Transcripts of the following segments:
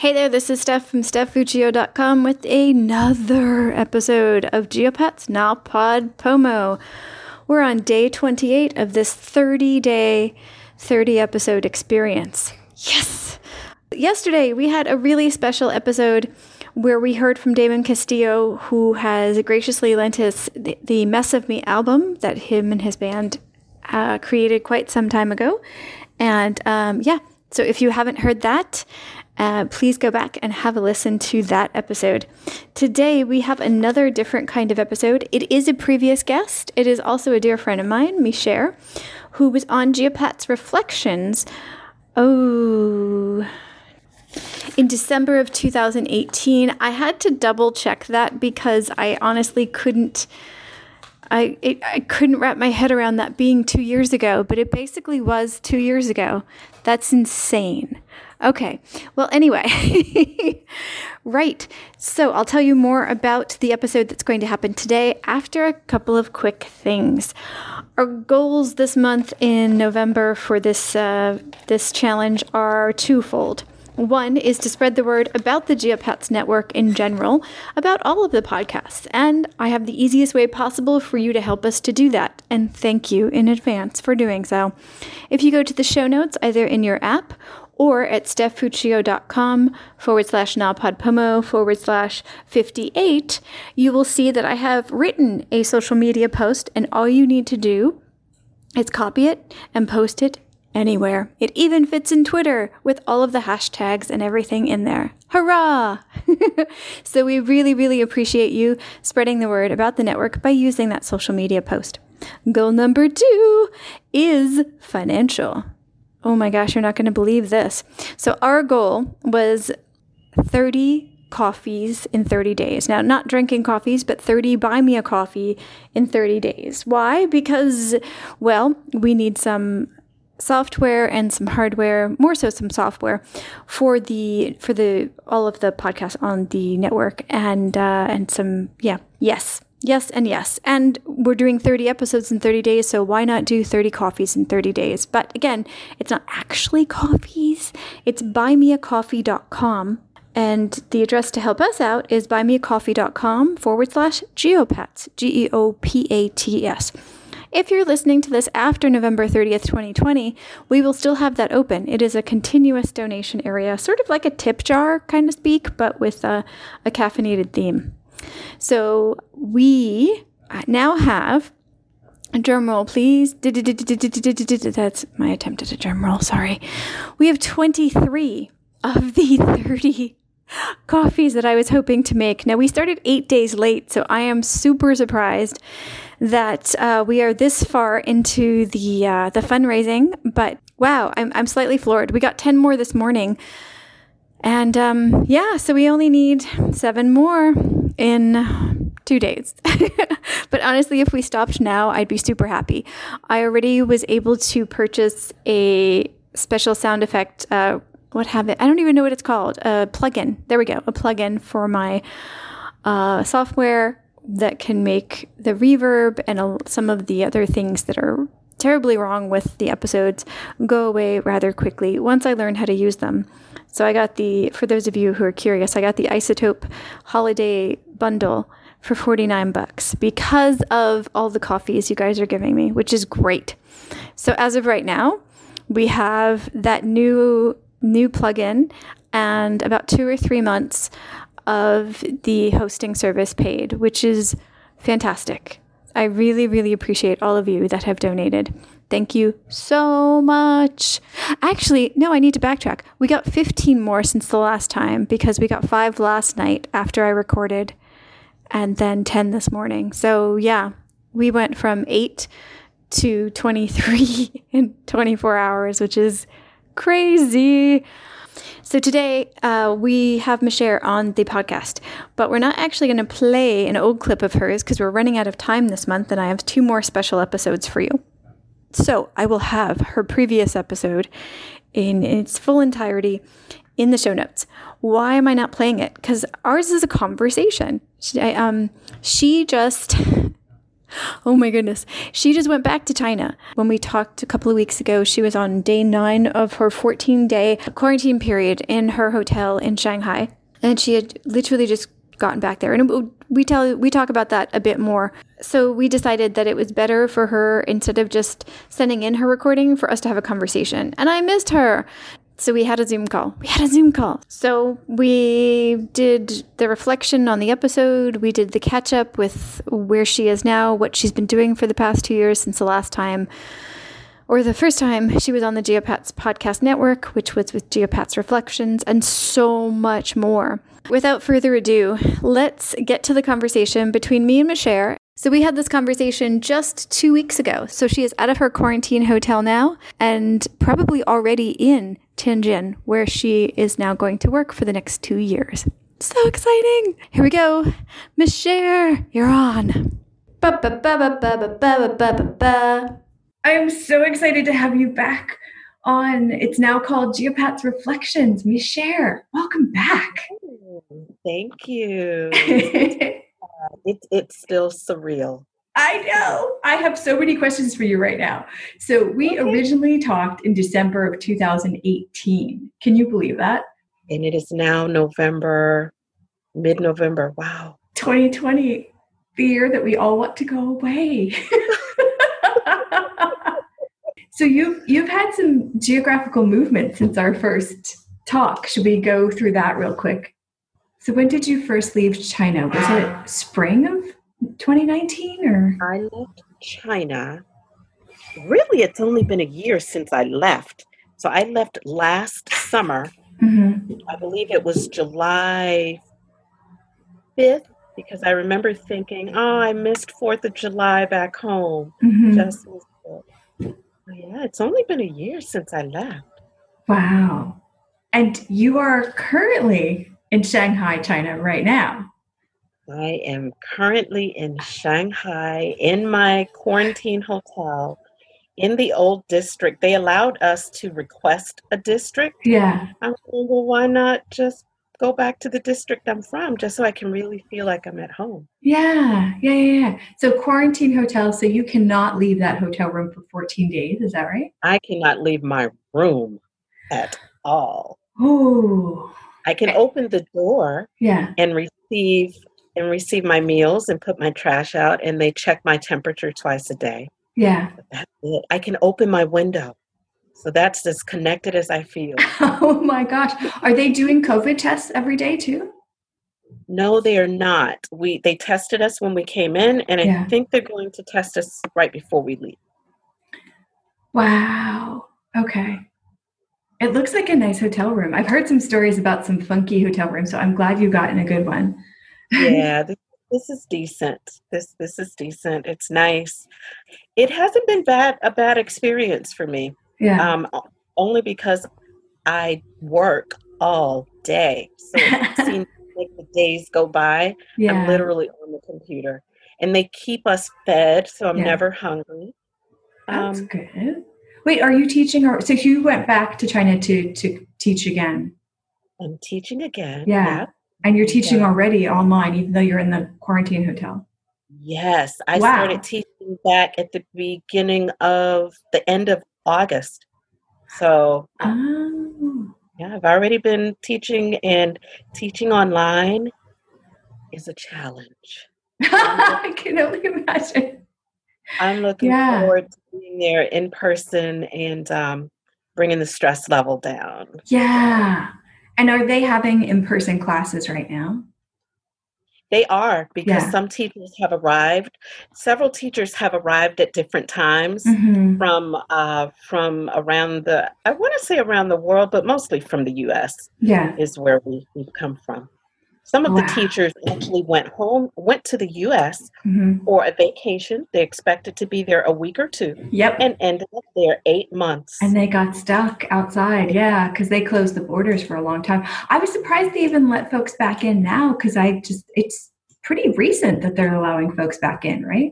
Hey there, this is Steph from StephFuccio.com with another episode of Geopats Pod Pomo. We're on day 28 of this 30 day, 30 episode experience. Yes! Yesterday, we had a really special episode where we heard from Damon Castillo, who has graciously lent us the, the Mess of Me album that him and his band uh, created quite some time ago. And um, yeah, so if you haven't heard that, uh, please go back and have a listen to that episode. Today, we have another different kind of episode. It is a previous guest. It is also a dear friend of mine, Michelle, who was on Geopat's Reflections. Oh, in December of 2018. I had to double check that because I honestly couldn't. I, it, I couldn't wrap my head around that being two years ago, but it basically was two years ago. That's insane. Okay. Well, anyway, right. So I'll tell you more about the episode that's going to happen today after a couple of quick things. Our goals this month in November for this uh, this challenge are twofold. One is to spread the word about the Geopats network in general, about all of the podcasts, and I have the easiest way possible for you to help us to do that. And thank you in advance for doing so. If you go to the show notes, either in your app or at stephfuccio.com forward slash napodpomo forward slash 58, you will see that I have written a social media post, and all you need to do is copy it and post it anywhere. It even fits in Twitter with all of the hashtags and everything in there. Hurrah! so we really, really appreciate you spreading the word about the network by using that social media post. Goal number two is financial. Oh my gosh, you're not going to believe this. So, our goal was 30 coffees in 30 days. Now, not drinking coffees, but 30 buy me a coffee in 30 days. Why? Because, well, we need some software and some hardware, more so some software for the for the all of the podcasts on the network and uh, and some yeah yes Yes, and yes. And we're doing 30 episodes in 30 days, so why not do 30 coffees in 30 days? But again, it's not actually coffees, it's buymeacoffee.com. And the address to help us out is buymeacoffee.com forward slash geopats, G E O P A T S. If you're listening to this after November 30th, 2020, we will still have that open. It is a continuous donation area, sort of like a tip jar, kind of speak, but with a, a caffeinated theme. So we now have a drum roll, please. That's my attempt at a drum roll. Sorry. We have 23 of the 30 coffees that I was hoping to make. Now, we started eight days late, so I am super surprised that uh, we are this far into the uh, the fundraising. But wow, I'm, I'm slightly floored. We got 10 more this morning. And um, yeah, so we only need seven more in two days. but honestly, if we stopped now, I'd be super happy. I already was able to purchase a special sound effect. Uh, what have it? I don't even know what it's called. A plugin. There we go. A plugin for my uh, software that can make the reverb and some of the other things that are terribly wrong with the episodes go away rather quickly once I learn how to use them. So I got the, for those of you who are curious, I got the iZotope holiday bundle for 49 bucks because of all the coffees you guys are giving me, which is great. So as of right now, we have that new new plugin and about 2 or 3 months of the hosting service paid, which is fantastic. I really really appreciate all of you that have donated. Thank you so much. Actually, no, I need to backtrack. We got 15 more since the last time because we got five last night after I recorded and then 10 this morning. So, yeah, we went from eight to 23 in 24 hours, which is crazy. So today uh, we have Michelle on the podcast, but we're not actually going to play an old clip of hers because we're running out of time this month, and I have two more special episodes for you. So I will have her previous episode in its full entirety in the show notes. Why am I not playing it? Because ours is a conversation. She, I, um, she just Oh my goodness. She just went back to China. When we talked a couple of weeks ago, she was on day nine of her 14 day quarantine period in her hotel in Shanghai. And she had literally just gotten back there. And we tell we talk about that a bit more. So we decided that it was better for her instead of just sending in her recording for us to have a conversation. And I missed her. So we had a Zoom call. We had a Zoom call. So we did the reflection on the episode. We did the catch up with where she is now, what she's been doing for the past two years since the last time, or the first time she was on the Geopats podcast network, which was with Geopats Reflections, and so much more. Without further ado, let's get to the conversation between me and Michelle so we had this conversation just two weeks ago. So she is out of her quarantine hotel now and probably already in Tianjin, where she is now going to work for the next two years. So exciting! Here we go. Miicher, you're on. I am so excited to have you back on. It's now called Geopats Reflections. Miicher, welcome back. Thank you. it, it's still surreal. I know. I have so many questions for you right now. So, we okay. originally talked in December of 2018. Can you believe that? And it is now November, mid November. Wow. 2020, the year that we all want to go away. so you've you've had some geographical movement since our first talk. Should we go through that real quick? So when did you first leave China? Was it spring of 2019 or? I left China. Really, it's only been a year since I left. So I left last summer. Mm-hmm. I believe it was July 5th because I remember thinking, oh, I missed 4th of July back home. Mm-hmm. Just yeah, it's only been a year since I left. Wow. And you are currently in Shanghai, China right now? I am currently in Shanghai in my quarantine hotel in the old district. They allowed us to request a district. Yeah. I'm like, well, why not just go back to the district I'm from just so I can really feel like I'm at home? Yeah, yeah, yeah. yeah. So, quarantine hotel, so you cannot leave that hotel room for 14 days, is that right? I cannot leave my room at all. Oh, I can open the door yeah. and receive and receive my meals and put my trash out and they check my temperature twice a day. Yeah. That's it. I can open my window. So that's as connected as I feel. oh my gosh. Are they doing COVID tests every day too? No, they are not. We they tested us when we came in and I think they're going to test us right before we leave. Wow. Okay. It looks like a nice hotel room. I've heard some stories about some funky hotel rooms, so I'm glad you got in a good one. yeah, this, this, is decent. This this is decent. It's nice. It hasn't been bad a bad experience for me. Yeah. Um, only because I work all day, so it seems like the days go by. Yeah. I'm literally on the computer, and they keep us fed, so I'm yeah. never hungry. That's um, good. Wait, are you teaching or so you went back to China to to teach again? I'm teaching again. Yeah. yeah. And you're teaching yeah. already online, even though you're in the quarantine hotel. Yes. I wow. started teaching back at the beginning of the end of August. So oh. yeah, I've already been teaching and teaching online is a challenge. I can only imagine. I'm looking yeah. forward to being there in person and um, bringing the stress level down. Yeah. And are they having in person classes right now? They are because yeah. some teachers have arrived. Several teachers have arrived at different times mm-hmm. from uh, from around the I want to say around the world, but mostly from the U.S. Yeah, is where we, we've come from. Some of wow. the teachers actually went home, went to the U.S. Mm-hmm. for a vacation. They expected to be there a week or two. Yep. And ended up there eight months. And they got stuck outside, yeah, because they closed the borders for a long time. I was surprised they even let folks back in now because I just, it's pretty recent that they're allowing folks back in, right?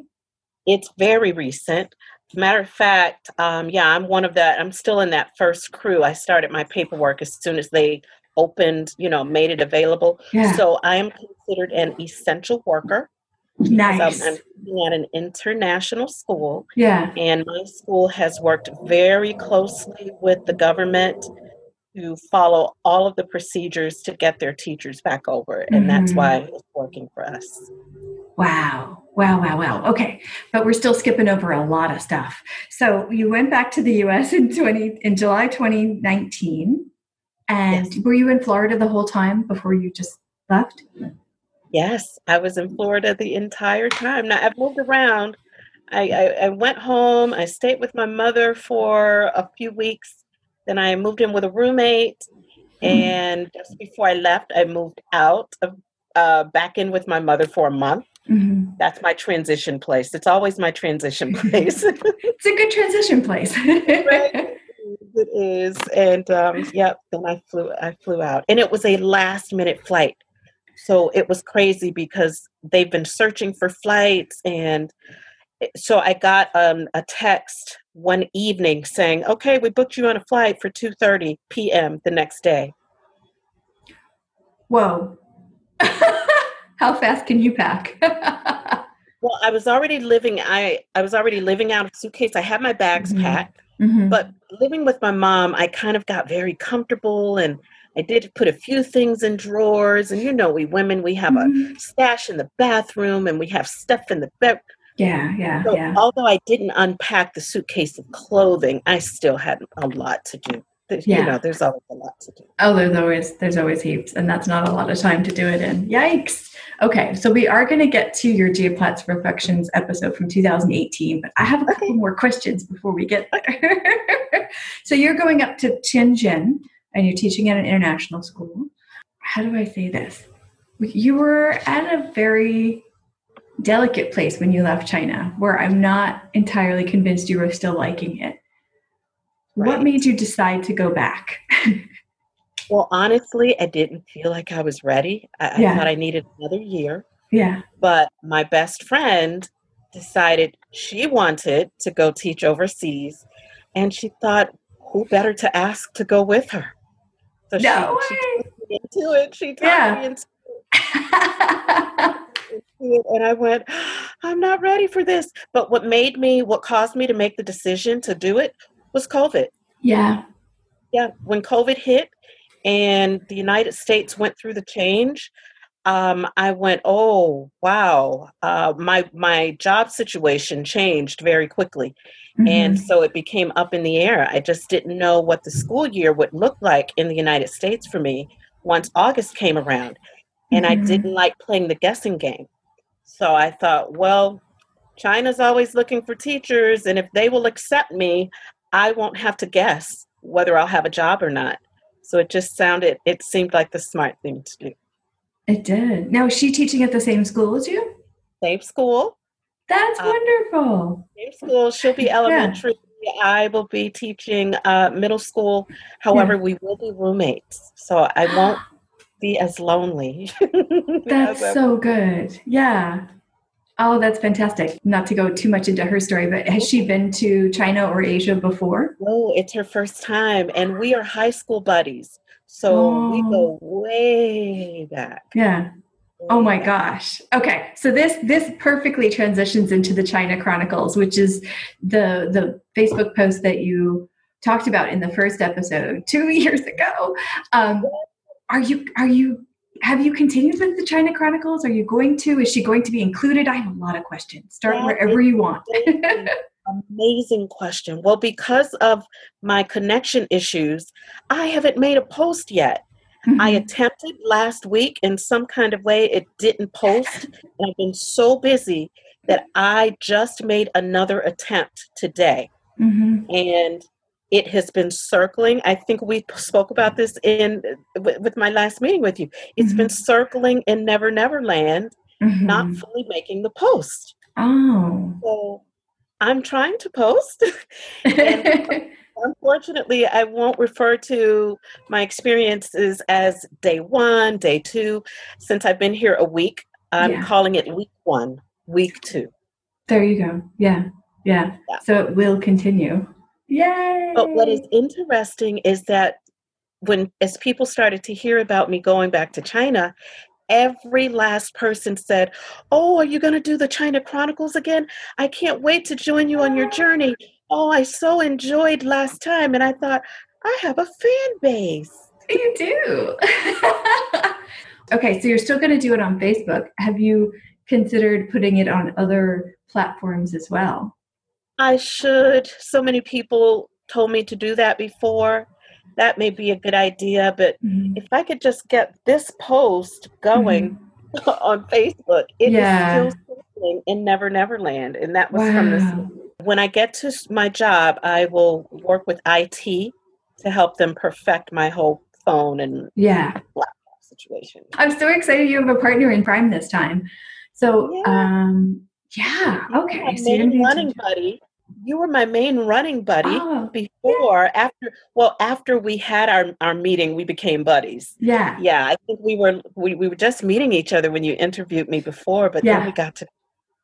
It's very recent. Matter of fact, um, yeah, I'm one of that. I'm still in that first crew. I started my paperwork as soon as they opened, you know, made it available. Yeah. So I am considered an essential worker. Nice. I'm, I'm at an international school. Yeah. And my school has worked very closely with the government to follow all of the procedures to get their teachers back over. And mm-hmm. that's why it's working for us. Wow. Wow, wow, wow. Okay. But we're still skipping over a lot of stuff. So you went back to the US in 20 in July 2019. And yes. were you in Florida the whole time before you just left? Yes, I was in Florida the entire time. Now I've moved around. I, I, I went home. I stayed with my mother for a few weeks. Then I moved in with a roommate. Mm-hmm. And just before I left, I moved out of uh, back in with my mother for a month. Mm-hmm. That's my transition place. It's always my transition place. it's a good transition place. right? It is, and um, yep. Then I flew. I flew out, and it was a last minute flight. So it was crazy because they've been searching for flights, and so I got um, a text one evening saying, "Okay, we booked you on a flight for two thirty p.m. the next day." Whoa. How fast can you pack? well, I was already living I I was already living out of suitcase. I had my bags mm-hmm. packed. Mm-hmm. But living with my mom, I kind of got very comfortable and I did put a few things in drawers. And you know, we women, we have mm-hmm. a stash in the bathroom and we have stuff in the bed. Yeah, yeah, so yeah. Although I didn't unpack the suitcase of clothing, I still had a lot to do yeah. you know, there's always a lot to do. Oh, there's always there's always heaps, and that's not a lot of time to do it in. Yikes. Okay, so we are going to get to your Geopats Reflections episode from 2018, but I have a couple okay. more questions before we get there. so you're going up to Tianjin, and you're teaching at an international school. How do I say this? You were at a very delicate place when you left China, where I'm not entirely convinced you were still liking it. Right. What made you decide to go back? well, honestly, I didn't feel like I was ready. I, yeah. I thought I needed another year. Yeah. But my best friend decided she wanted to go teach overseas, and she thought, who better to ask to go with her? So no she, way. she into it. She taught yeah. me into it. and I went, I'm not ready for this. But what made me, what caused me to make the decision to do it was COVID. Yeah. Yeah. When COVID hit and the United States went through the change, um, I went, oh wow, uh, my my job situation changed very quickly, mm-hmm. and so it became up in the air. I just didn't know what the school year would look like in the United States for me once August came around, and mm-hmm. I didn't like playing the guessing game. So I thought, well, China's always looking for teachers, and if they will accept me, I won't have to guess whether I'll have a job or not. So it just sounded, it seemed like the smart thing to do. It did. Now, is she teaching at the same school as you? Same school. That's uh, wonderful. Same school. She'll be elementary. Yeah. I will be teaching uh, middle school. However, yeah. we will be roommates. So I won't be as lonely. That's so good. Yeah. Oh, that's fantastic. Not to go too much into her story, but has she been to China or Asia before? No, it's her first time. And we are high school buddies. So oh. we go way back. Yeah. Oh my gosh. Okay. So this this perfectly transitions into the China Chronicles, which is the the Facebook post that you talked about in the first episode 2 years ago. Um, are you are you have you continued with the China Chronicles? Are you going to? Is she going to be included? I have a lot of questions. Start that wherever you want. amazing question. Well, because of my connection issues, I haven't made a post yet. Mm-hmm. I attempted last week in some kind of way, it didn't post. and I've been so busy that I just made another attempt today. Mm-hmm. And it has been circling. I think we spoke about this in with my last meeting with you. It's mm-hmm. been circling in never never land mm-hmm. not fully making the post. Oh. So i'm trying to post unfortunately i won't refer to my experiences as day one day two. Since i've been here a week i'm yeah. calling it week one week two. There you go. Yeah yeah, yeah. so it will continue Yay! But what is interesting is that when as people started to hear about me going back to China, every last person said, Oh, are you going to do the China Chronicles again? I can't wait to join you on your journey. Oh, I so enjoyed last time. And I thought, I have a fan base. You do. okay, so you're still going to do it on Facebook. Have you considered putting it on other platforms as well? I should. So many people told me to do that before. That may be a good idea, but mm-hmm. if I could just get this post going mm-hmm. on Facebook, it yeah. is still in Never Never Land. And that was wow. from this. When I get to my job, I will work with IT to help them perfect my whole phone and yeah situation. I'm so excited you have a partner in Prime this time. So yeah. um yeah, okay. My so running buddy. You were my main running buddy oh, before. Yeah. After well, after we had our, our meeting, we became buddies. Yeah. Yeah. I think we were we, we were just meeting each other when you interviewed me before, but yeah. then we got to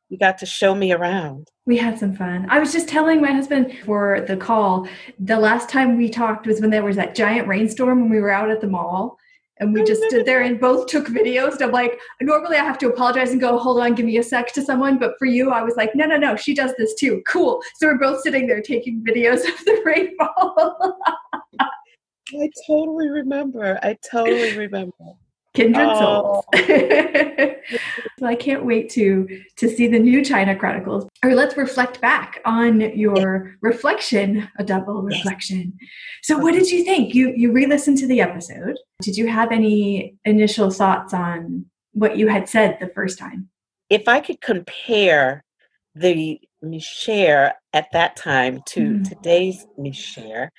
you got to show me around. We had some fun. I was just telling my husband for the call, the last time we talked was when there was that giant rainstorm when we were out at the mall. And we just stood there and both took videos. And I'm like, normally I have to apologize and go, hold on, give me a sec to someone. But for you, I was like, no, no, no, she does this too. Cool. So we're both sitting there taking videos of the rainfall. I totally remember. I totally remember kindred oh. souls. so I can't wait to to see the new China Chronicles. Or let's reflect back on your reflection, a double reflection. So what did you think? You you re-listened to the episode. Did you have any initial thoughts on what you had said the first time? If I could compare the Michelle at that time to mm. today's Michelle,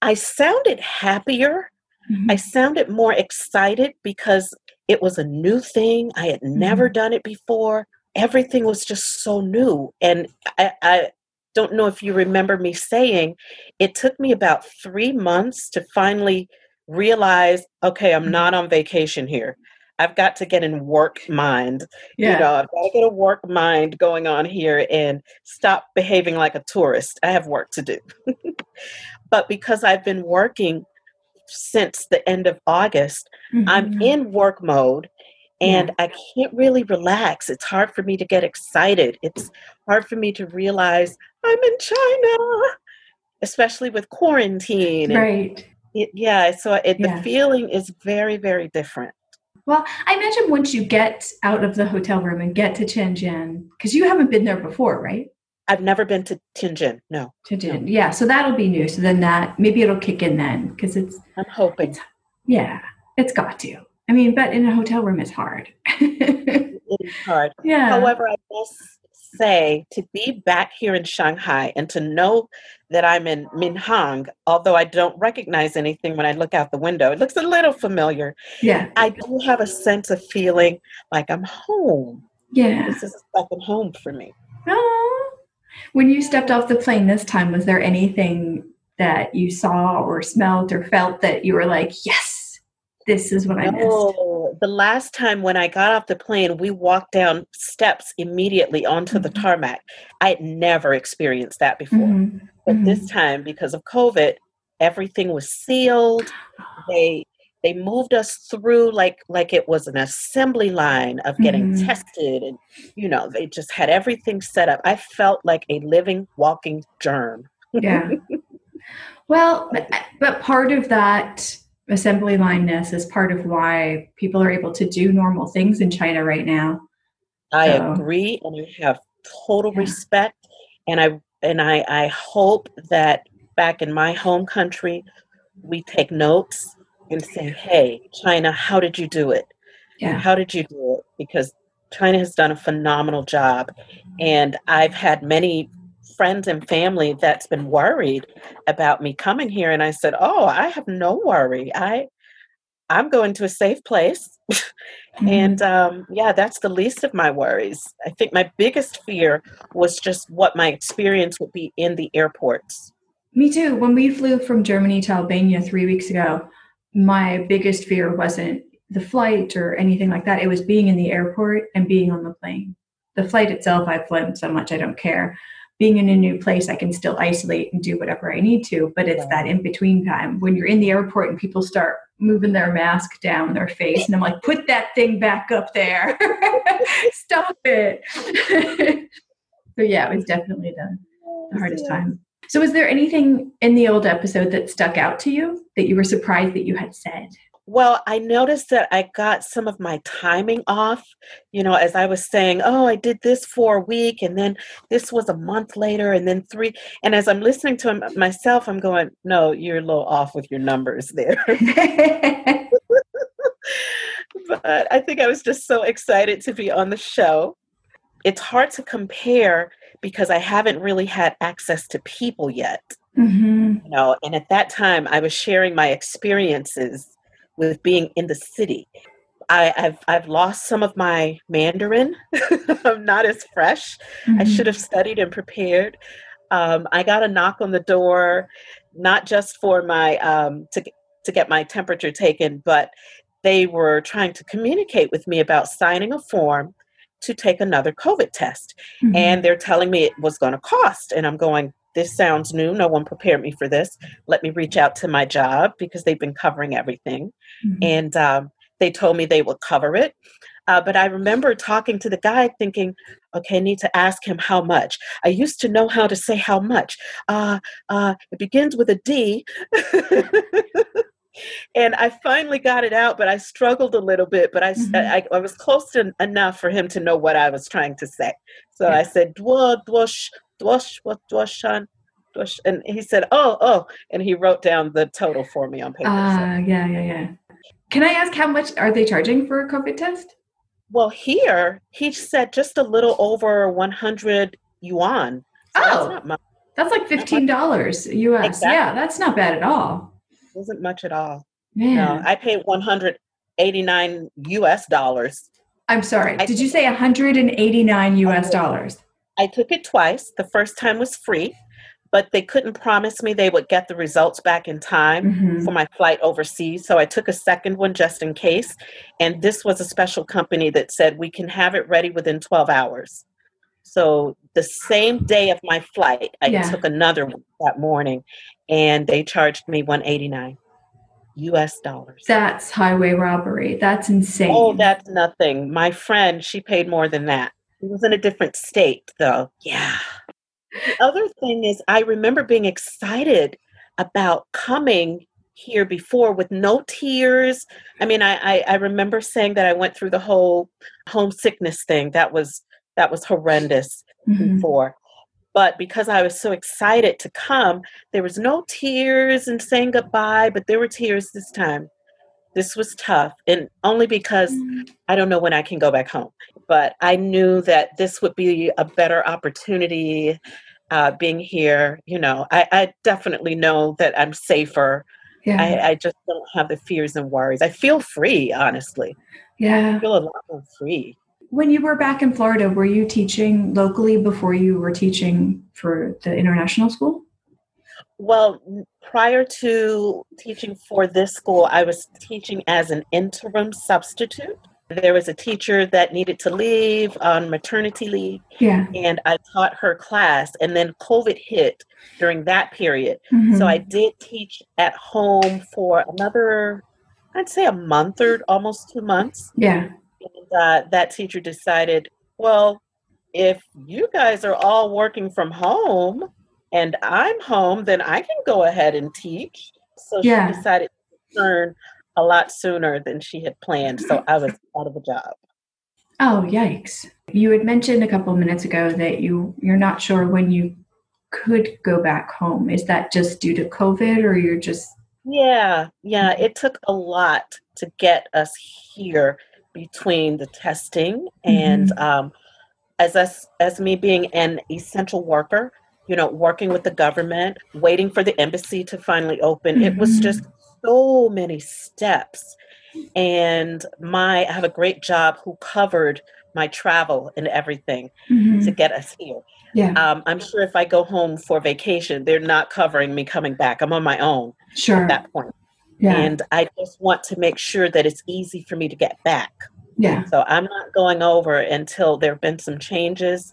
I sounded happier Mm-hmm. I sounded more excited because it was a new thing. I had mm-hmm. never done it before. Everything was just so new. And I, I don't know if you remember me saying it took me about three months to finally realize okay, I'm mm-hmm. not on vacation here. I've got to get in work mind. Yeah. You know, I've got to get a work mind going on here and stop behaving like a tourist. I have work to do. but because I've been working since the end of August. Mm-hmm. I'm in work mode and yeah. I can't really relax. It's hard for me to get excited. It's hard for me to realize I'm in China, especially with quarantine. Right. It, yeah, so it, yeah. the feeling is very, very different. Well, I imagine once you get out of the hotel room and get to Shenzhen, because you haven't been there before, right? I've never been to Tianjin. No. Tianjin. No. Yeah. So that'll be new. So then that maybe it'll kick in then because it's. I'm hoping. It's, yeah, it's got to. I mean, but in a hotel room, it's hard. it is hard. Yeah. However, I must say to be back here in Shanghai and to know that I'm in Minhang, although I don't recognize anything when I look out the window, it looks a little familiar. Yeah. I do have a sense of feeling like I'm home. Yeah. This is a second home for me. Oh, when you stepped off the plane this time, was there anything that you saw or smelled or felt that you were like, yes, this is what I missed? Oh, the last time when I got off the plane, we walked down steps immediately onto mm-hmm. the tarmac. I had never experienced that before. Mm-hmm. But mm-hmm. this time, because of COVID, everything was sealed. They they moved us through like like it was an assembly line of getting mm-hmm. tested and you know they just had everything set up i felt like a living walking germ yeah well but, but part of that assembly lineness is part of why people are able to do normal things in china right now i so. agree and i have total yeah. respect and i and i i hope that back in my home country we take notes and say, hey, China, how did you do it? Yeah. How did you do it? Because China has done a phenomenal job. And I've had many friends and family that's been worried about me coming here. And I said, oh, I have no worry. I, I'm going to a safe place. mm-hmm. And um, yeah, that's the least of my worries. I think my biggest fear was just what my experience would be in the airports. Me too. When we flew from Germany to Albania three weeks ago, my biggest fear wasn't the flight or anything like that. It was being in the airport and being on the plane. The flight itself, I've flown so much, I don't care. Being in a new place, I can still isolate and do whatever I need to, but it's that in between time when you're in the airport and people start moving their mask down their face and i'm like put that thing back up there stop it so yeah it was definitely the, the hardest time so was there anything in the old episode that stuck out to you that you were surprised that you had said well, I noticed that I got some of my timing off. You know, as I was saying, oh, I did this for a week, and then this was a month later, and then three. And as I'm listening to myself, I'm going, no, you're a little off with your numbers there. but I think I was just so excited to be on the show. It's hard to compare because I haven't really had access to people yet. Mm-hmm. You know, and at that time I was sharing my experiences with being in the city. I, have I've lost some of my Mandarin. I'm not as fresh. Mm-hmm. I should have studied and prepared. Um, I got a knock on the door, not just for my um, to to get my temperature taken, but they were trying to communicate with me about signing a form to take another COVID test, mm-hmm. and they're telling me it was going to cost, and I'm going this sounds new. No one prepared me for this. Let me reach out to my job because they've been covering everything. Mm-hmm. And um, they told me they would cover it. Uh, but I remember talking to the guy thinking, okay, I need to ask him how much. I used to know how to say how much. Uh, uh, it begins with a D. and I finally got it out, but I struggled a little bit. But I, mm-hmm. I, I, was close to, enough for him to know what I was trying to say. So yeah. I said, dwa, dwash, Dwash, what Dwashan? Dwash, and he said, "Oh, oh," and he wrote down the total for me on paper. Ah, uh, yeah, yeah, yeah. Can I ask how much are they charging for a COVID test? Well, here he said just a little over 100 yuan. So oh, that's, that's, like fifteen dollars US. Exactly. Yeah, that's not bad at all. Not much at all. Man. No, I paid 189 US dollars. I'm sorry. I Did you say 189 US dollars? I took it twice. The first time was free, but they couldn't promise me they would get the results back in time mm-hmm. for my flight overseas. So I took a second one just in case. And this was a special company that said we can have it ready within 12 hours. So the same day of my flight, I yeah. took another one that morning and they charged me 189 US dollars. That's highway robbery. That's insane. Oh, that's nothing. My friend, she paid more than that. He was in a different state, though. Yeah. The other thing is, I remember being excited about coming here before with no tears. I mean, I, I, I remember saying that I went through the whole homesickness thing. That was that was horrendous mm-hmm. before. But because I was so excited to come, there was no tears and saying goodbye, but there were tears this time. This was tough, and only because mm. I don't know when I can go back home but I knew that this would be a better opportunity uh, being here. You know, I, I, definitely know that I'm safer. Yeah. I, I, just don't have the fears and worries. I feel free, honestly. Yeah. I feel a lot more free. When you were back in Florida, were you teaching locally before you were teaching for the international school? Well, prior to teaching for this school, I was teaching as an interim substitute. There was a teacher that needed to leave on maternity leave. Yeah. And I taught her class. And then COVID hit during that period. Mm-hmm. So I did teach at home for another, I'd say a month or almost two months. Yeah. And uh, that teacher decided, well, if you guys are all working from home and I'm home, then I can go ahead and teach. So yeah. she decided to turn a lot sooner than she had planned. So I was out of a job. Oh, yikes. You had mentioned a couple of minutes ago that you you're not sure when you could go back home. Is that just due to COVID or you're just Yeah, yeah, it took a lot to get us here between the testing and mm-hmm. um as us as me being an essential worker, you know, working with the government, waiting for the embassy to finally open. Mm-hmm. It was mm-hmm. just so many steps. And my I have a great job who covered my travel and everything mm-hmm. to get us here. Yeah. Um, I'm sure if I go home for vacation, they're not covering me coming back. I'm on my own sure. at that point. Yeah. And I just want to make sure that it's easy for me to get back. Yeah. So I'm not going over until there have been some changes.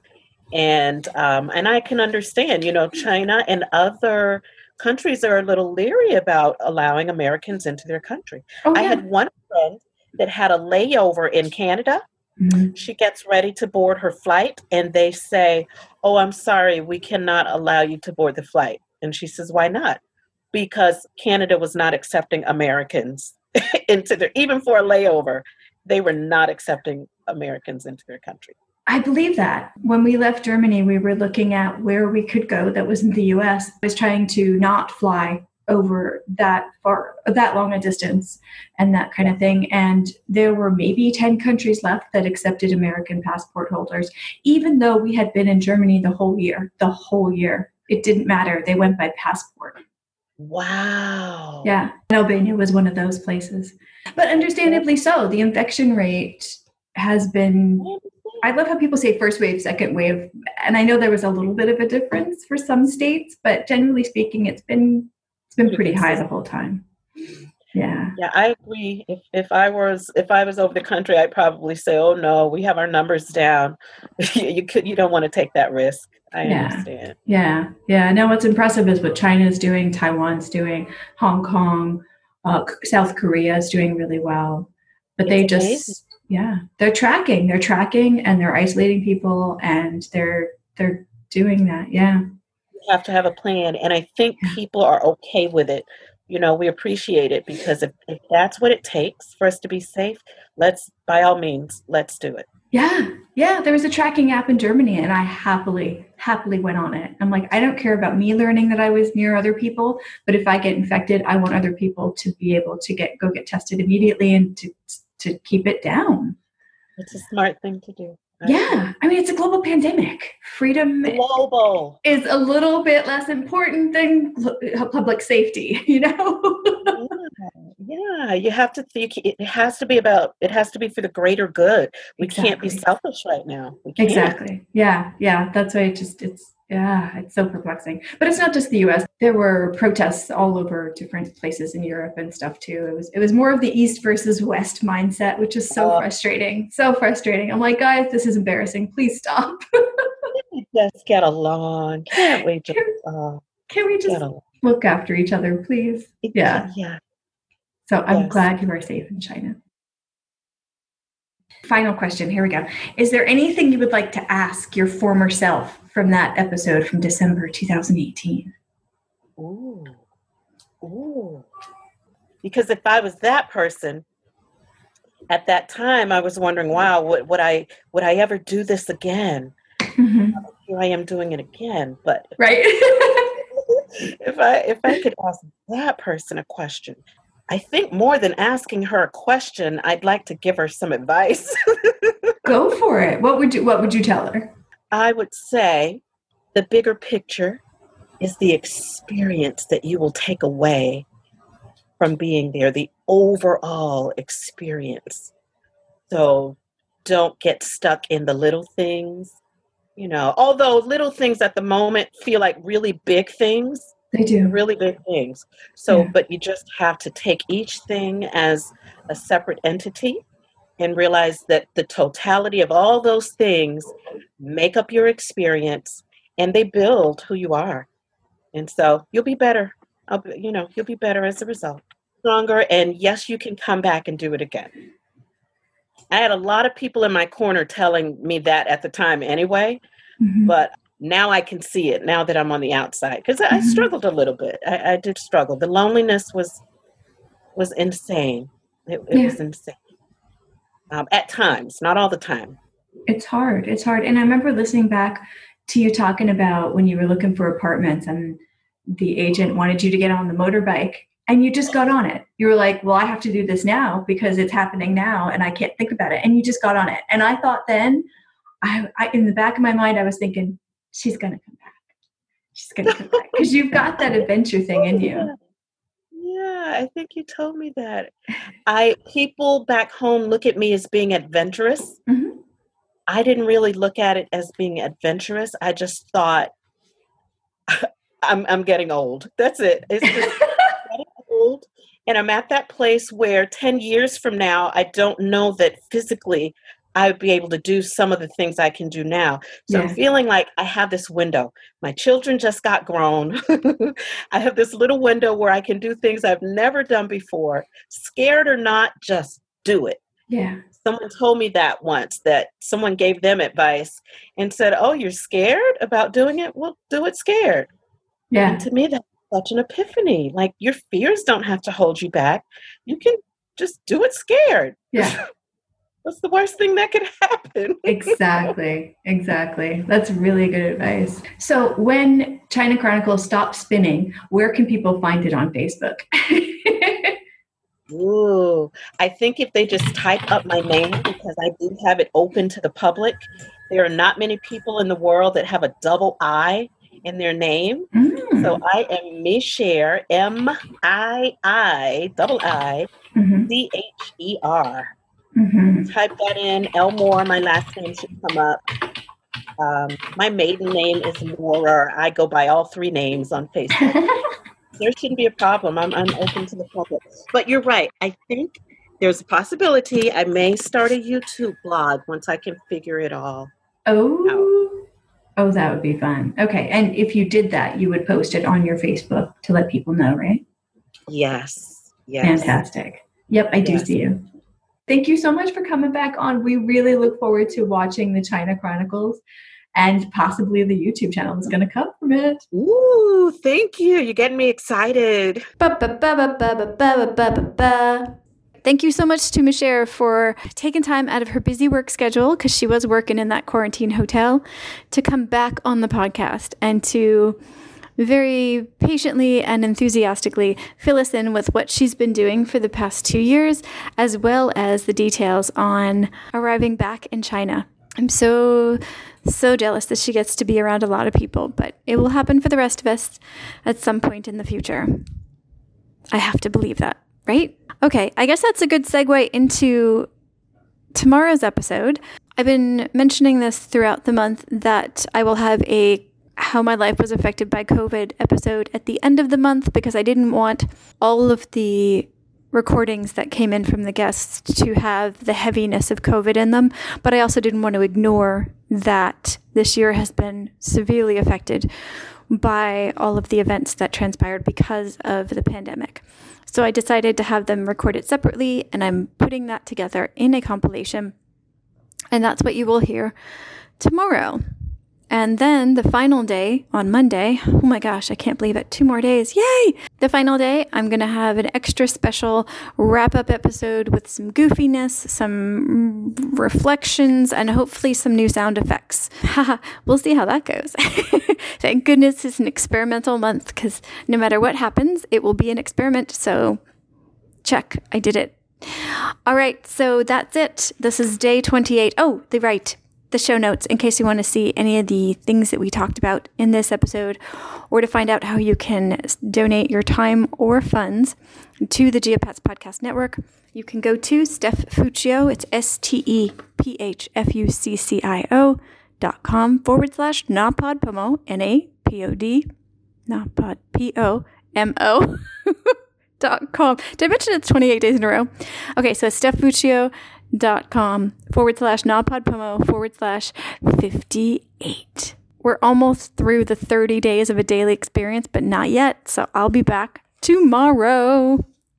And um, and I can understand, you know, China and other countries are a little leery about allowing Americans into their country. Oh, I had one friend that had a layover in Canada. Mhm. She gets ready to board her flight, and they say, Oh, I'm sorry, we cannot allow you to board the flight. And she says, Why not? Because Canada was not accepting Americans into their, even for a layover, they were not accepting Americans into their country. I believe that. When we left Germany, we were looking at where we could go that was in the US. I was trying to not fly over that far, that long a distance and that kind of thing. And there were maybe 10 countries left that accepted American passport holders, even though we had been in Germany the whole year, the whole year. It didn't matter. They went by passport. Wow. Yeah. Albania was one of those places. But understandably so, the infection rate has been I love how people say first wave, second wave, and I know there was a little bit of a difference for some states, but generally speaking, it's been it's been pretty high the whole time. Yeah, Yeah, I agree. If if I was if I was over the country, I'd probably say, "Oh no, we have our numbers down. you could you don't want to take that risk." I Yeah. understand. yeah, yeah. No, what's impressive is what China's doing, Taiwan's doing, Hong Kong, uh, South Korea is doing really well, but they just amazing. yeah, they're tracking, they're tracking, and they're isolating people, and they're they're doing that. Yeah, You have to have a plan, and I think people are okay with it. You know, we appreciate it because if, if that's what it takes for us to be safe, let's by all means let's do it. Yeah, yeah. There was a tracking app in Germany, and I happily, happily went on it. I'm like, I don't care about me learning that I was near other people, but if I get infected, I want other people to be able to get go get tested immediately and to to keep it down. It's a smart thing to do. Yeah, I mean, it's a global pandemic. Freedom Global. is a little bit less important than uh, public safety. You know. yeah, you have to. think it has to be about. It has to be for the greater good. We can't be selfish right now. Exactly. Yeah. Yeah. That's why it just, it's, yeah, it's so perplexing. But it's not just the US. There were protests all over different places in Europe and stuff too. It was, it was more of the East versus West mindset, which is so Oh. frustrating. So frustrating. I'm like, guys, this is embarrassing. Please stop. Just get along. Can't wait to uh, Can we just look after each other, please? Yeah. Yeah. So I'm Yes. glad you are safe in China. Final question. Here we go. Is there anything you would like to ask your former self from that episode from December 2018? Ooh. Ooh. Because if I was that person at that time, I was wondering, wow, would, would I would I ever do this again? Mhm. Here I am doing it again. But Right? if I if I could ask that person a question, I think more than asking her a question, I'd like to give her some advice. Go for it. What would you What would you tell her? I would say the bigger picture is the experience that you will take away from being there, the overall experience. So don't get stuck in the little things. You know, although little things at the moment feel like really big things, They do. really big things. So, Yeah. but you just have to take each thing as a separate entity and realize that the totality of all those things make up your experience and they build who you are. And so you'll be better. You know, you'll be better as a result. Stronger, and yes, you can come back and do it again. I had a lot of people in my corner telling me that at the time anyway, Mhm. but now I can see it now that I'm on the outside because I Mhm. struggled a little bit. I, I did struggle. The loneliness was was insane. It, it Yeah. was insane um, at times, not all the time. It's hard. It's hard. And I remember listening back to you talking about when you were looking for apartments and the agent wanted you to get on the motorbike and you just got on it. You were like, well, I have to do this now because it's happening now and I can't think about it. And you just got on it. And I thought then, I, I in the back of my mind, I was thinking, she's going to come back. She's going to come back because you've got that adventure thing in you. Yeah, I think you told me that. I people back home look at me as being adventurous. Mhm. I didn't really look at it as being adventurous. I just thought I'm I'm getting old. That's it. It's just getting old. And I'm at that place where 10 years from now, I don't know that physically I would be able to do some of the things I can do now. So Yeah. I'm feeling like I have this window. My children just got grown. I have this little window where I can do things I've never done before. Scared or not, just do it. Yeah. Someone told me that once that someone gave them advice and said, Oh, you're scared about doing it? Well, do it scared. Yeah. And to me, that's such an epiphany. Like your fears don't have to hold you back. You can just do it scared. Yeah. What's the worst thing that could happen? exactly. Exactly. That's really good advice. So, when China Chronicles stops spinning, where can people find it on Facebook? Ooh, I think if they just type up my name because I do have it open to the public, there are not many people in the world that have a double I in their name. Mm. So I am Miicher, M I I, double I, Mhm. C H E R. Mhm. Type that in. Elmore, my last name should come up. Um, my maiden name is Moorer. I go by all three names on Facebook. there shouldn't be a problem. I'm, I'm open to the public. But you're right. I think there's a possibility I may start a YouTube blog once I can figure it all. oh. Oh, that would be fun. Okay. And if you did that, you would post it on your Facebook to let people know, right? Yes. Yes. Fantastic. Yep, I do Yes. see you. Thank you so much for coming back on. We really look forward to watching the China Chronicles and possibly the YouTube channel is going to come from it. Ooh, thank you. You're getting me excited. Thank you so much to Miicher for taking time out of her busy work schedule because she was working in that quarantine hotel to come back on the podcast and to very patiently and enthusiastically fill us in with what she's been doing for the past two years, as well as the details on arriving back in China. I'm so, so jealous that she gets to be around a lot of people, but it will happen for the rest of us at some point in the future. I have to believe that, right? Okay, I guess that's a good segue into tomorrow's episode. I've been mentioning this throughout the month that I will have a how my life was affected by COVID episode at the end of the month because I didn't want all of the recordings that came in from the guests to have the heaviness of COVID in them, but I also didn't want to ignore that this year has been severely affected by all of the events that transpired because of the pandemic. So I decided to have them recorded separately, and I'm putting that together in a compilation. And that's what you will hear tomorrow. And then the final day on Monday, oh my gosh, I can't believe it. Two more days. Yay! The final day, I'm going to have an extra special wrap up episode with some goofiness, some reflections, and hopefully some new sound effects. Haha, we'll see how that goes. Thank goodness it's an experimental month because no matter what happens, it will be an experiment. So, check, I did it. All right, so that's it. This is day 28. Oh, the right the show notes in case you want to see any of the things that we talked about in this episode or to find out how you can donate your time or funds to the Geopats Podcast Network. You can go to Steph Fuccio, it's S T E P H F U C C I O dot com forward slash napod pomo, N A P O D, napod, P O M O. dot com. Did I mention it's 28 days in a row? Okay, so it's Steph Fuccio dot com forward slash napodpomo forward slash 58. We're almost through the 30 days of a daily experience, but not yet. So I'll be back tomorrow.